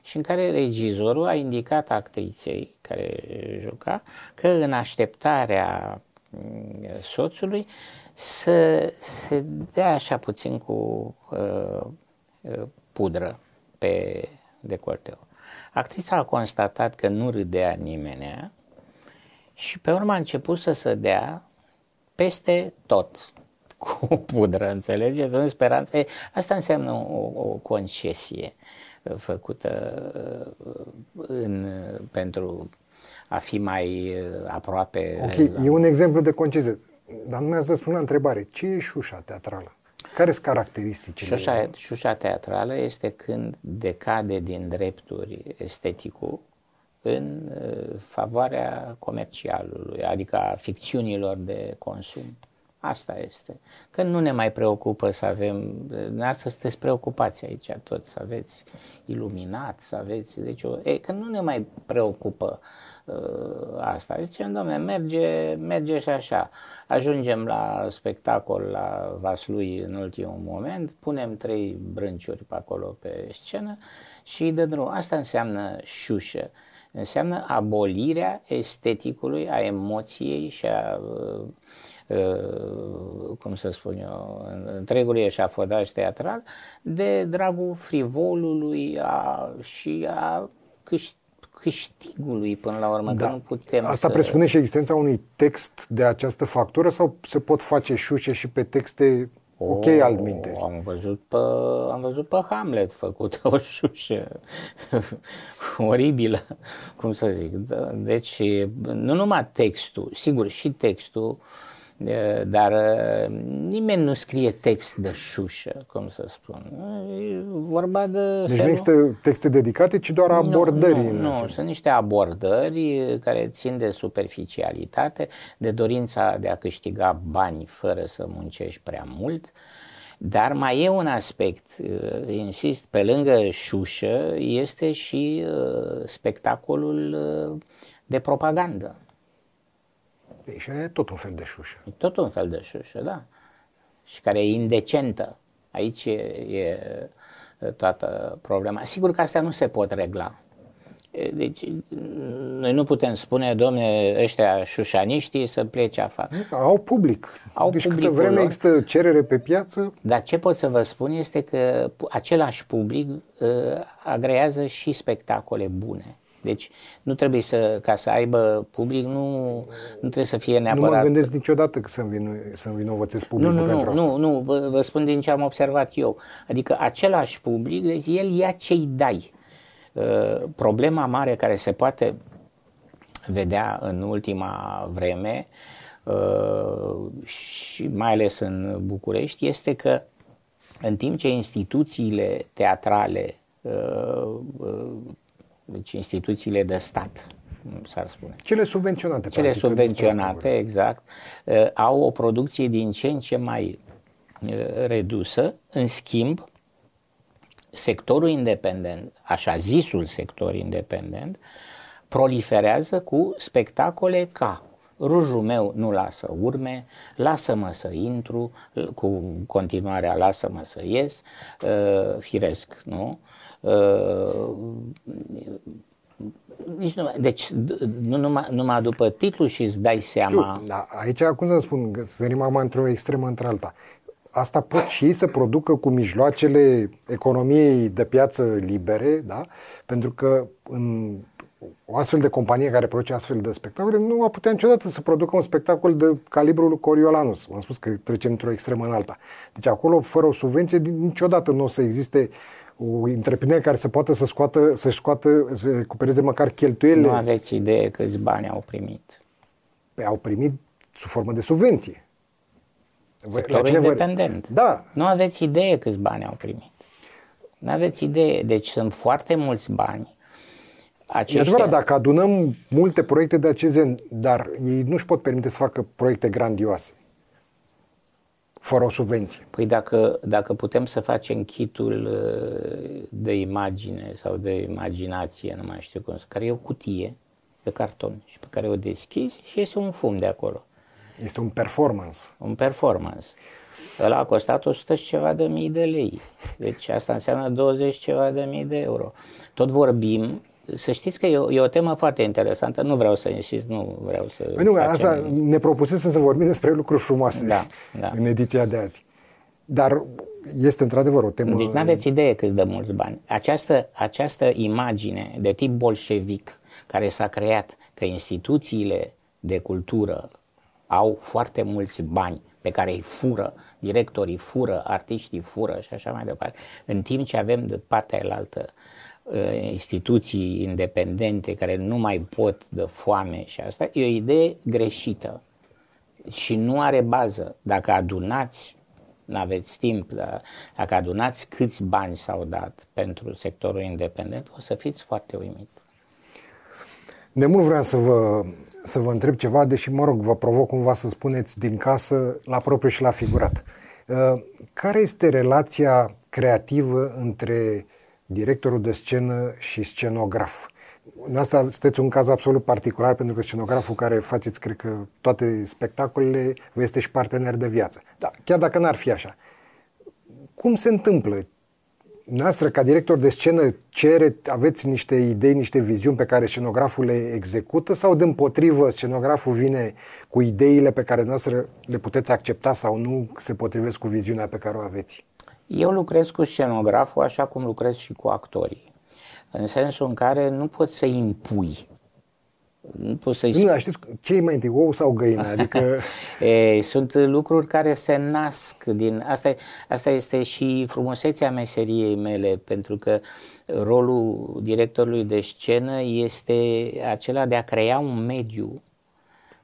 și în care regizorul a indicat actriței care juca că în așteptarea mm, soțului să se dea așa puțin cu uh, uh, pudră pe decolteu. Actrița a constatat că nu râdea nimenea și pe urmă a început să se dea peste tot cu pudră, înțelegeți? În speranță. Asta înseamnă o, o concesie uh, făcută uh, în, pentru a fi mai uh, aproape. Ok, la... e un exemplu de concesie. Dar nu mi-a spune la întrebare. Ce e șușa teatrală? Care sunt caracteristicile? Șușa, șușa teatrală este când decade din drepturi esteticul în uh, favoarea comercialului, adică a ficțiunilor de consum. Asta este. Că nu ne mai preocupă să avem, să sunteți preocupați aici toți, să aveți iluminat, să aveți, deci, o, e, că nu ne mai preocupă uh, asta. Deci, domne, merge, merge și așa. Ajungem la spectacol la Vaslui în ultimul moment, punem trei brânciuri pe acolo pe scenă și de drum. Asta înseamnă șușă înseamnă abolirea esteticului, a emoției și a, uh, uh, cum să spun eu, întregului eșafodaj teatral, de dragul frivolului a, și a câștigului până la urmă, da. că nu putem Asta să... presupune și existența unui text de această factură sau se pot face șușe și pe texte Ok, oh, al minte. Am văzut pe, am văzut pe Hamlet făcut o șușă oribilă, cum să zic. Da? Deci, nu numai textul, sigur, și textul dar nimeni nu scrie text de șușă, cum să spun. E vorba de... Deci felul... nu există texte dedicate, ci doar abordări. Nu, nu, nu, sunt niște abordări care țin de superficialitate, de dorința de a câștiga bani fără să muncești prea mult. Dar mai e un aspect, insist, pe lângă șușă, este și spectacolul de propagandă. Deci e tot un fel de șușă. E tot un fel de șușă, da. Și care e indecentă. Aici e, e toată problema. Sigur că astea nu se pot regla. Deci, noi nu putem spune, domne, ăștia șușaniștii să plece afară. Au public. Au deci câtă vreme lor. există cerere pe piață... Dar ce pot să vă spun este că același public uh, agrează și spectacole bune. Deci nu trebuie să, ca să aibă public, nu, nu trebuie să fie neapărat... Nu mă gândesc niciodată că să-mi, vin, să-mi vinovățesc publicul nu, nu, pentru nu, asta. Nu, nu, vă, vă spun din ce am observat eu. Adică același public, deci el ia ce-i dai. Uh, problema mare care se poate vedea în ultima vreme uh, și mai ales în București este că în timp ce instituțiile teatrale uh, deci instituțiile de stat, s-ar spune. Cele subvenționate. Cele practic, subvenționate, exact, uh, au o producție din ce în ce mai uh, redusă, în schimb, sectorul independent, așa zisul sector independent, proliferează cu spectacole ca Rujul meu nu lasă urme, lasă-mă să intru, cu continuarea lasă-mă să ies, uh, firesc, nu? Uh, nici nu, deci nu numai, numai după titlu și îți dai seama. Știu, da, aici, cum să spun, sărim acum într-o extremă într-alta. Asta pot și ei să producă cu mijloacele economiei de piață libere, da? pentru că în o astfel de companie care produce astfel de spectacole nu va putea niciodată să producă un spectacol de calibrul Coriolanus. am spus că trecem într-o extremă în alta. Deci acolo, fără o subvenție, niciodată nu o să existe o întreprindere care să poată să scoată, să scoată, să recupereze măcar cheltuielile. Nu aveți idee câți bani au primit. Păi au primit sub formă de subvenție. Sectorul independent. Vă... Da. Nu aveți idee câți bani au primit. Nu aveți idee. Deci sunt foarte mulți bani aceștia... E adevărat, dacă adunăm multe proiecte de acest gen, dar ei nu își pot permite să facă proiecte grandioase fără o subvenție. Păi dacă, dacă putem să facem kitul uh, de imagine sau de imaginație, nu mai știu cum, care e o cutie de carton și pe care o deschizi și este un fum de acolo. Este un performance. Un performance. Ăla a costat 100 și ceva de mii de lei. Deci asta înseamnă 20 ceva de mii de euro. Tot vorbim să știți că e o, e o temă foarte interesantă, nu vreau să insist, nu vreau să... Păi nu, facem... asta ne propusese să vorbim despre lucruri frumoase da, da. în ediția de azi. Dar este într-adevăr o temă... Deci nu aveți idee cât de mulți bani. Această, această imagine de tip bolșevic care s-a creat că instituțiile de cultură au foarte mulți bani pe care îi fură, directorii fură, artiștii fură și așa mai departe, în timp ce avem de partea elaltă Uh, instituții independente care nu mai pot de foame și asta, e o idee greșită și nu are bază. Dacă adunați, nu aveți timp, dar dacă adunați câți bani s-au dat pentru sectorul independent, o să fiți foarte uimit. De mult vreau să vă, să vă întreb ceva, deși, mă rog, vă provoc cumva să spuneți din casă la propriu și la figurat. Uh, care este relația creativă între directorul de scenă și scenograf. În asta sunteți un caz absolut particular pentru că scenograful care faceți, cred că, toate spectacolele vă este și partener de viață. Dar chiar dacă n-ar fi așa, cum se întâmplă? Noastră, ca director de scenă, cere, aveți niște idei, niște viziuni pe care scenograful le execută sau, din potrivă, scenograful vine cu ideile pe care noastră le puteți accepta sau nu se potrivesc cu viziunea pe care o aveți? Eu lucrez cu scenograful așa cum lucrez și cu actorii. În sensul în care nu poți să impui. Nu poți să-i spui. Nu, știți, ce e mai întâi, ou sau găină? Adică... e, sunt lucruri care se nasc din... Asta, asta este și frumusețea meseriei mele, pentru că rolul directorului de scenă este acela de a crea un mediu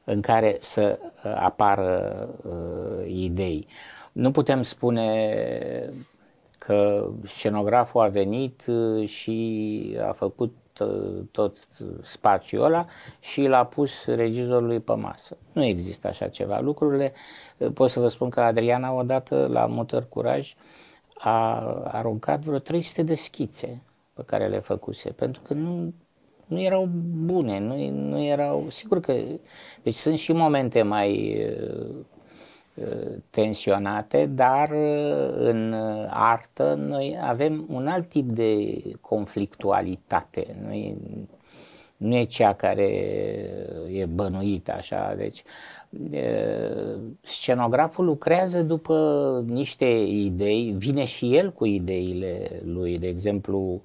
în care să uh, apară uh, idei. Nu putem spune că scenograful a venit uh, și a făcut uh, tot spațiul ăla și l-a pus regizorului pe masă. Nu există așa ceva. Lucrurile, uh, pot să vă spun că Adriana odată la Motor Curaj a aruncat vreo 300 de schițe pe care le făcuse, pentru că nu, nu erau bune, nu, nu erau, sigur că, deci sunt și momente mai tensionate, dar în artă noi avem un alt tip de conflictualitate. Nu e, nu e cea care e bănuită așa. Deci, scenograful lucrează după niște idei, vine și el cu ideile lui. De exemplu,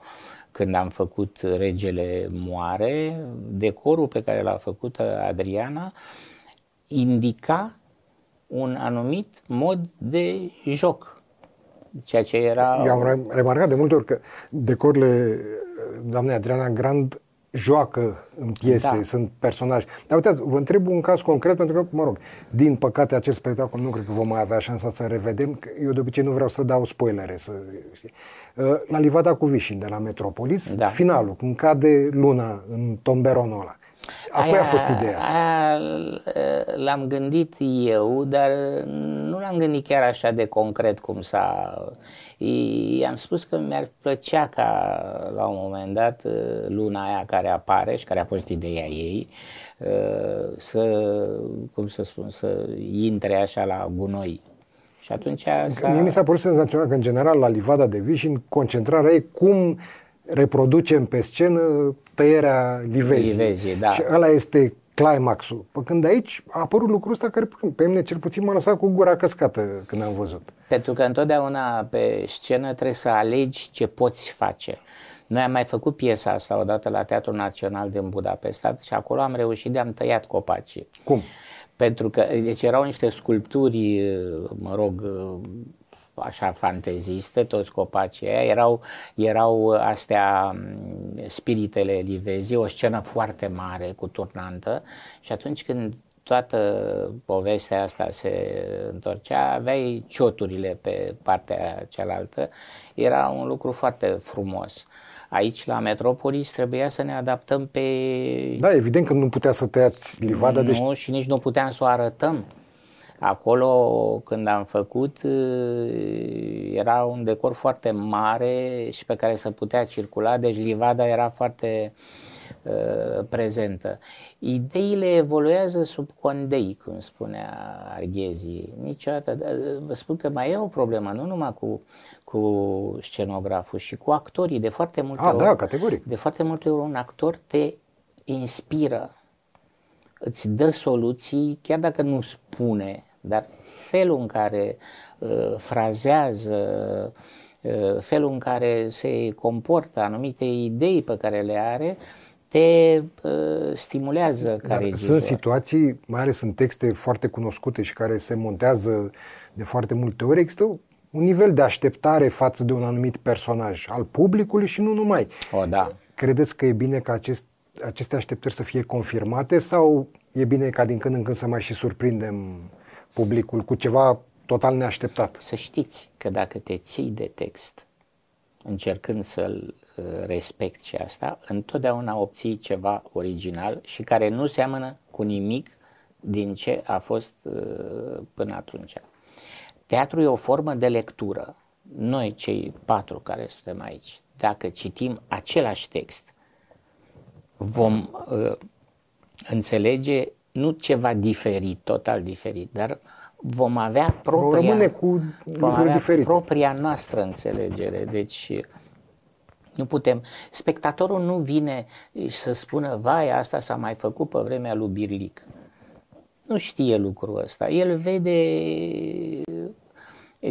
când am făcut Regele Moare, decorul pe care l-a făcut Adriana indica un anumit mod de joc. Ceea ce era... Eu am remarcat de multe ori că decorile doamnei Adriana Grand joacă în piese, da. sunt personaje. Dar uitați, vă întreb un caz concret, pentru că, mă rog, din păcate acest spectacol nu cred că vom mai avea șansa să revedem, că eu de obicei nu vreau să dau spoilere. Să, știi. Uh, la Livada cu Vișin de la Metropolis, da. finalul, când cade luna în tomberonul ăla. Apoi aia, a fost ideea asta. Aia l-am gândit eu, dar nu l-am gândit chiar așa de concret cum s-a... I-am spus că mi-ar plăcea ca la un moment dat luna aia care apare și care a fost ideea ei să, cum să spun, să intre așa la gunoi. Și atunci s-a... Mie mi s-a părut senzațional că în general la Livada de Vișin concentrarea e cum reproducem pe scenă tăierea livezii. livezii da. Și ăla este climaxul. Pă când aici a apărut lucrul ăsta care pe mine cel puțin m-a lăsat cu gura căscată când am văzut. Pentru că întotdeauna pe scenă trebuie să alegi ce poți face. Noi am mai făcut piesa asta odată la Teatrul Național din Budapesta și acolo am reușit de am tăiat copacii. Cum? Pentru că, deci erau niște sculpturi, mă rog, așa fanteziste, toți copacii aia, erau, erau astea mm, spiritele livezii, o scenă foarte mare cu turnantă și atunci când toată povestea asta se întorcea, aveai cioturile pe partea cealaltă, era un lucru foarte frumos. Aici, la Metropolis, trebuia să ne adaptăm pe... Da, evident că nu putea să tăiați livada. Nu, deci... și nici nu puteam să o arătăm. Acolo, când am făcut, era un decor foarte mare și pe care se putea circula, deci livada era foarte uh, prezentă. Ideile evoluează sub condei, cum spunea Arghezi. Niciodată. Vă spun că mai e o problemă, nu numai cu, cu scenograful, și cu actorii. De foarte multe A, da, ori, da, categoric. De foarte multe ori un actor te inspiră îți dă soluții, chiar dacă nu spune, dar felul în care uh, frazează, uh, felul în care se comportă, anumite idei pe care le are, te uh, stimulează ca Dar regizor. Sunt situații, mai ales în texte foarte cunoscute și care se montează de foarte multe ori, există un nivel de așteptare față de un anumit personaj al publicului și nu numai. O, da. Credeți că e bine ca acest aceste așteptări să fie confirmate sau e bine ca din când în când să mai și surprindem publicul cu ceva total neașteptat? Să știți că dacă te ții de text, încercând să-l uh, respecti și asta, întotdeauna obții ceva original și care nu seamănă cu nimic din ce a fost uh, până atunci. Teatru e o formă de lectură. Noi, cei patru care suntem aici, dacă citim același text vom uh, înțelege nu ceva diferit, total diferit, dar vom avea propria, cu vom avea diferite. propria noastră înțelegere. Deci nu putem. Spectatorul nu vine să spună, vai, asta s-a mai făcut pe vremea lui Birlic. Nu știe lucrul ăsta. El vede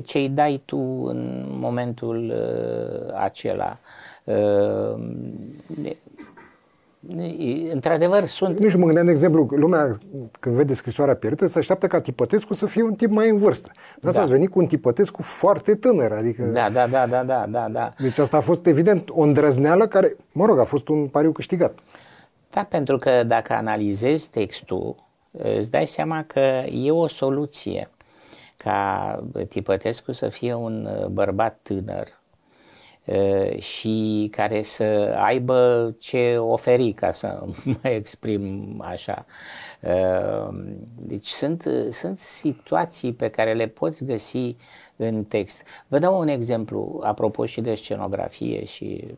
ce îi dai tu în momentul uh, acela. Uh, într-adevăr sunt... Nu știu, mă gândeam, de exemplu, lumea când vede scrisoarea pierdută se așteaptă ca Tipătescu să fie un tip mai în vârstă. Dar da. ați venit cu un Tipătescu foarte tânăr, adică... Da, da, da, da, da, da, da. Deci asta a fost evident o îndrăzneală care, mă rog, a fost un pariu câștigat. Da, pentru că dacă analizezi textul, îți dai seama că e o soluție ca Tipătescu să fie un bărbat tânăr și care să aibă ce oferi, ca să mă exprim așa. Deci sunt, sunt situații pe care le poți găsi în text. Vă dau un exemplu, apropo și de scenografie și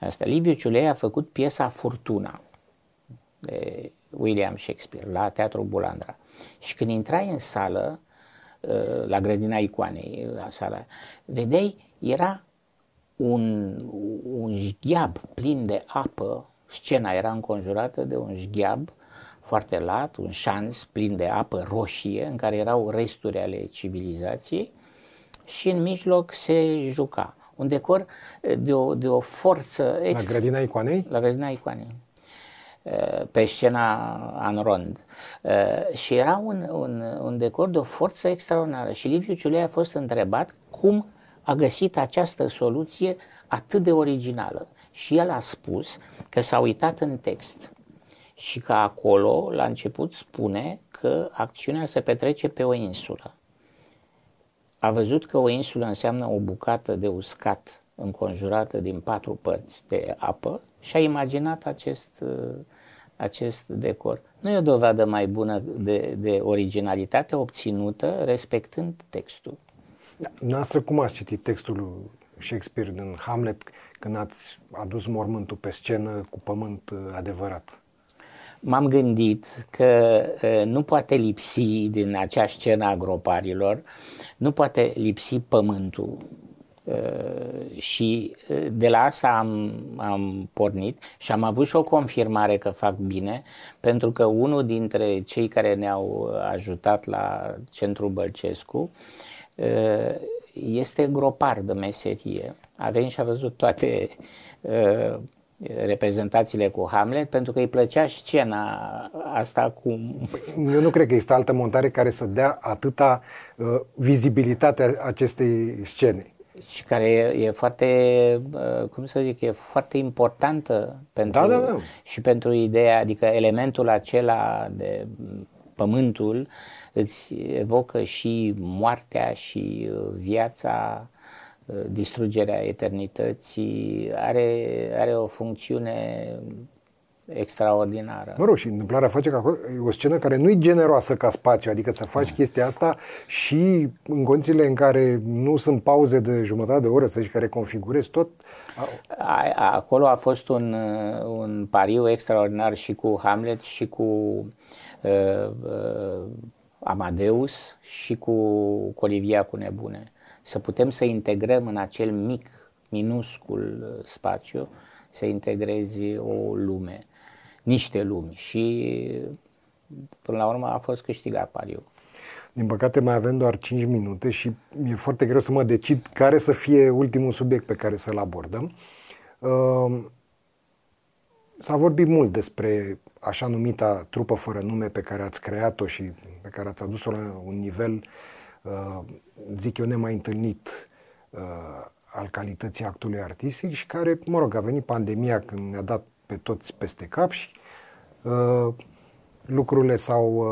asta. Liviu Ciulei a făcut piesa Furtuna de William Shakespeare la Teatrul Bulandra. Și când intrai în sală, la grădina icoanei, la sala, vedeai, era un, un jgheab plin de apă, scena era înconjurată de un jgheab foarte lat, un șans plin de apă roșie, în care erau resturi ale civilizației și în mijloc se juca. Un decor de o, de o forță extra. La grădina icoanei? La grădina icoanei pe scena în rond. Și era un, un, un decor de o forță extraordinară. Și Liviu Ciulei a fost întrebat cum a găsit această soluție atât de originală. Și el a spus că s-a uitat în text și că acolo, la început, spune că acțiunea se petrece pe o insulă. A văzut că o insulă înseamnă o bucată de uscat înconjurată din patru părți de apă și a imaginat acest, acest decor. Nu e o dovadă mai bună de, de originalitate obținută respectând textul. Noastră cum ați citit textul lui Shakespeare din Hamlet când ați adus mormântul pe scenă cu pământ uh, adevărat? M-am gândit că uh, nu poate lipsi din acea scenă a groparilor, nu poate lipsi pământul. Uh, și de la asta am, am pornit și am avut și o confirmare că fac bine, pentru că unul dintre cei care ne-au ajutat la Centrul Bălcescu Uh, este gropar de meserie. A venit și a văzut toate uh, reprezentațiile cu Hamlet pentru că îi plăcea scena asta cu... Eu nu cred că este altă montare care să dea atâta uh, vizibilitate acestei scene. Și care e, e foarte, uh, cum să zic, e foarte importantă pentru, da, da, da. și pentru ideea, adică elementul acela de pământul îți evocă și moartea și uh, viața, uh, distrugerea eternității, are, are o funcțiune extraordinară. Mă rog, și întâmplarea face că acolo e o scenă care nu e generoasă ca spațiu, adică să faci da. chestia asta și în condițiile în care nu sunt pauze de jumătate de oră, să zici, care configurezi tot. A, acolo a fost un, uh, un pariu extraordinar și cu Hamlet și cu uh, uh, Amadeus și cu Colivia cu nebune. Să putem să integrăm în acel mic, minuscul uh, spațiu, să integrezi o lume, niște lumi și până la urmă a fost câștigat pariu. Din păcate mai avem doar 5 minute și e foarte greu să mă decid care să fie ultimul subiect pe care să-l abordăm. Uh, s-a vorbit mult despre așa numita trupă fără nume pe care ați creat-o și pe care ați adus-o la un nivel, uh, zic eu, nemai întâlnit uh, al calității actului artistic și care, mă rog, a venit pandemia când ne-a dat pe toți peste cap și uh, lucrurile s-au,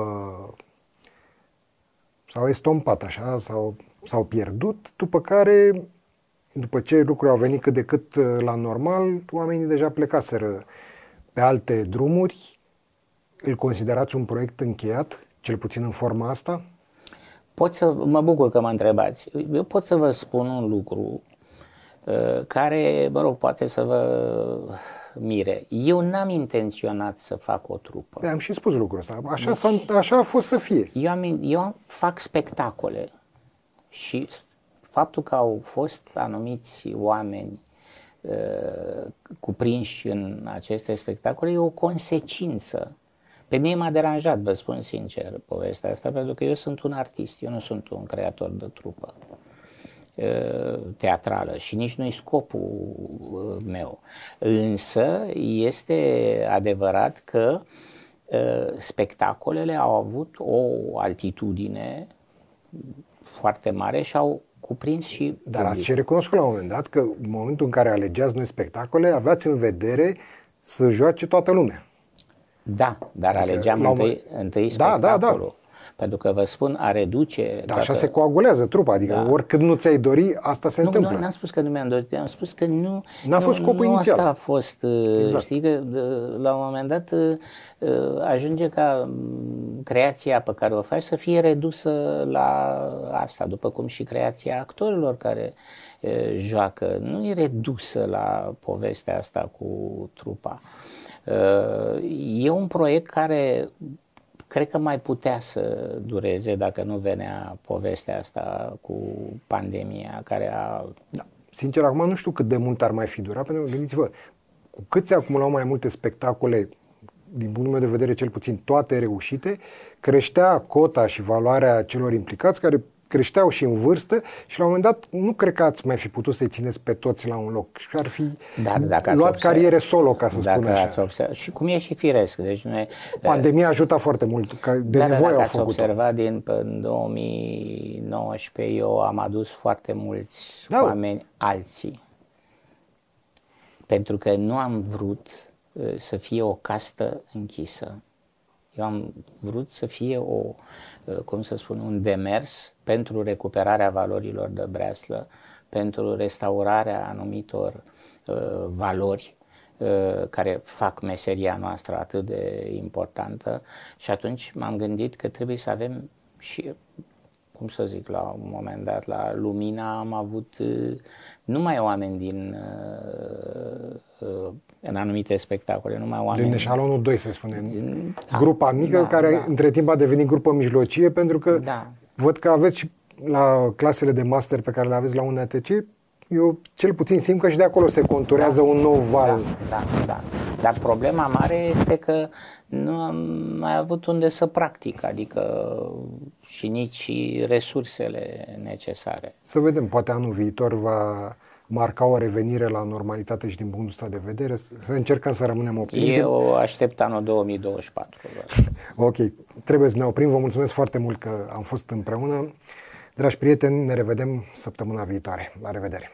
s-au estompat așa, s-au, s-au pierdut, după care, după ce lucrurile au venit cât de cât la normal, oamenii deja plecaseră pe alte drumuri îl considerați un proiect încheiat, cel puțin în forma asta? Pot să, mă bucur că mă întrebați. Eu pot să vă spun un lucru uh, care, mă rog, poate să vă mire. Eu n-am intenționat să fac o trupă. Păi am și spus lucrul ăsta. Așa, deci, așa a fost să fie. Eu, am, eu fac spectacole și faptul că au fost anumiți oameni uh, cuprinși în aceste spectacole e o consecință pe mine m-a deranjat, vă spun sincer, povestea asta, pentru că eu sunt un artist, eu nu sunt un creator de trupă teatrală și nici nu-i scopul meu. Însă este adevărat că spectacolele au avut o altitudine foarte mare și au cuprins și... Dar ați și recunoscut la un moment dat că în momentul în care alegeați noi spectacole, aveați în vedere să joace toată lumea. Da, dar adică, alegeam întâi, întâi da, da, da. Pentru că vă spun, a reduce... Da, așa se coagulează trupa, adică da. oricât nu ți-ai dori, asta se nu, întâmplă. Nu, n-am spus că nu mi-am dorit, am spus că nu... N-a nu, fost scopul nu inițial. asta a fost, uh, exact. știi, că la un moment dat uh, uh, ajunge ca mm, creația pe care o faci să fie redusă la asta, după cum și creația actorilor care joacă, nu e redusă la povestea asta cu trupa. E un proiect care cred că mai putea să dureze dacă nu venea povestea asta cu pandemia care a... Da. Sincer, acum nu știu cât de mult ar mai fi durat, pentru că gândiți-vă, cu cât se acumulau mai multe spectacole, din punctul meu de vedere cel puțin toate reușite, creștea cota și valoarea celor implicați care creșteau și în vârstă și la un moment dat nu cred că ați mai fi putut să-i țineți pe toți la un loc și ar fi Dar dacă luat observ, cariere solo, ca să dacă spun așa. Ați observ, și cum e și firesc. Deci noi, Pandemia ajută foarte mult, că de dar nevoie au făcut observat din în 2019 eu am adus foarte mulți da. oameni alții. Pentru că nu am vrut uh, să fie o castă închisă. Eu am vrut să fie o, uh, cum să spun, un demers pentru recuperarea valorilor de breaslă, pentru restaurarea anumitor uh, valori uh, care fac meseria noastră atât de importantă. Și atunci m-am gândit că trebuie să avem și cum să zic, la un moment dat, la Lumina am avut uh, numai oameni din uh, uh, în anumite spectacole, numai oameni... Din eșalonul 2, să spunem. Din, da, Grupa mică, da, care da. între timp a devenit grupă mijlocie, pentru că da. văd că aveți și la clasele de master pe care le aveți la UNATC, eu cel puțin simt că și de acolo se conturează da, un nou val. Da, da, da. Dar problema mare este că nu am mai avut unde să practic, adică și nici resursele necesare. Să vedem, poate anul viitor va marca o revenire la normalitate și din punctul ăsta de vedere, să încercăm să rămânem optimiști. Eu aștept anul 2024. ok, trebuie să ne oprim. Vă mulțumesc foarte mult că am fost împreună. Dragi prieteni, ne revedem săptămâna viitoare. La revedere!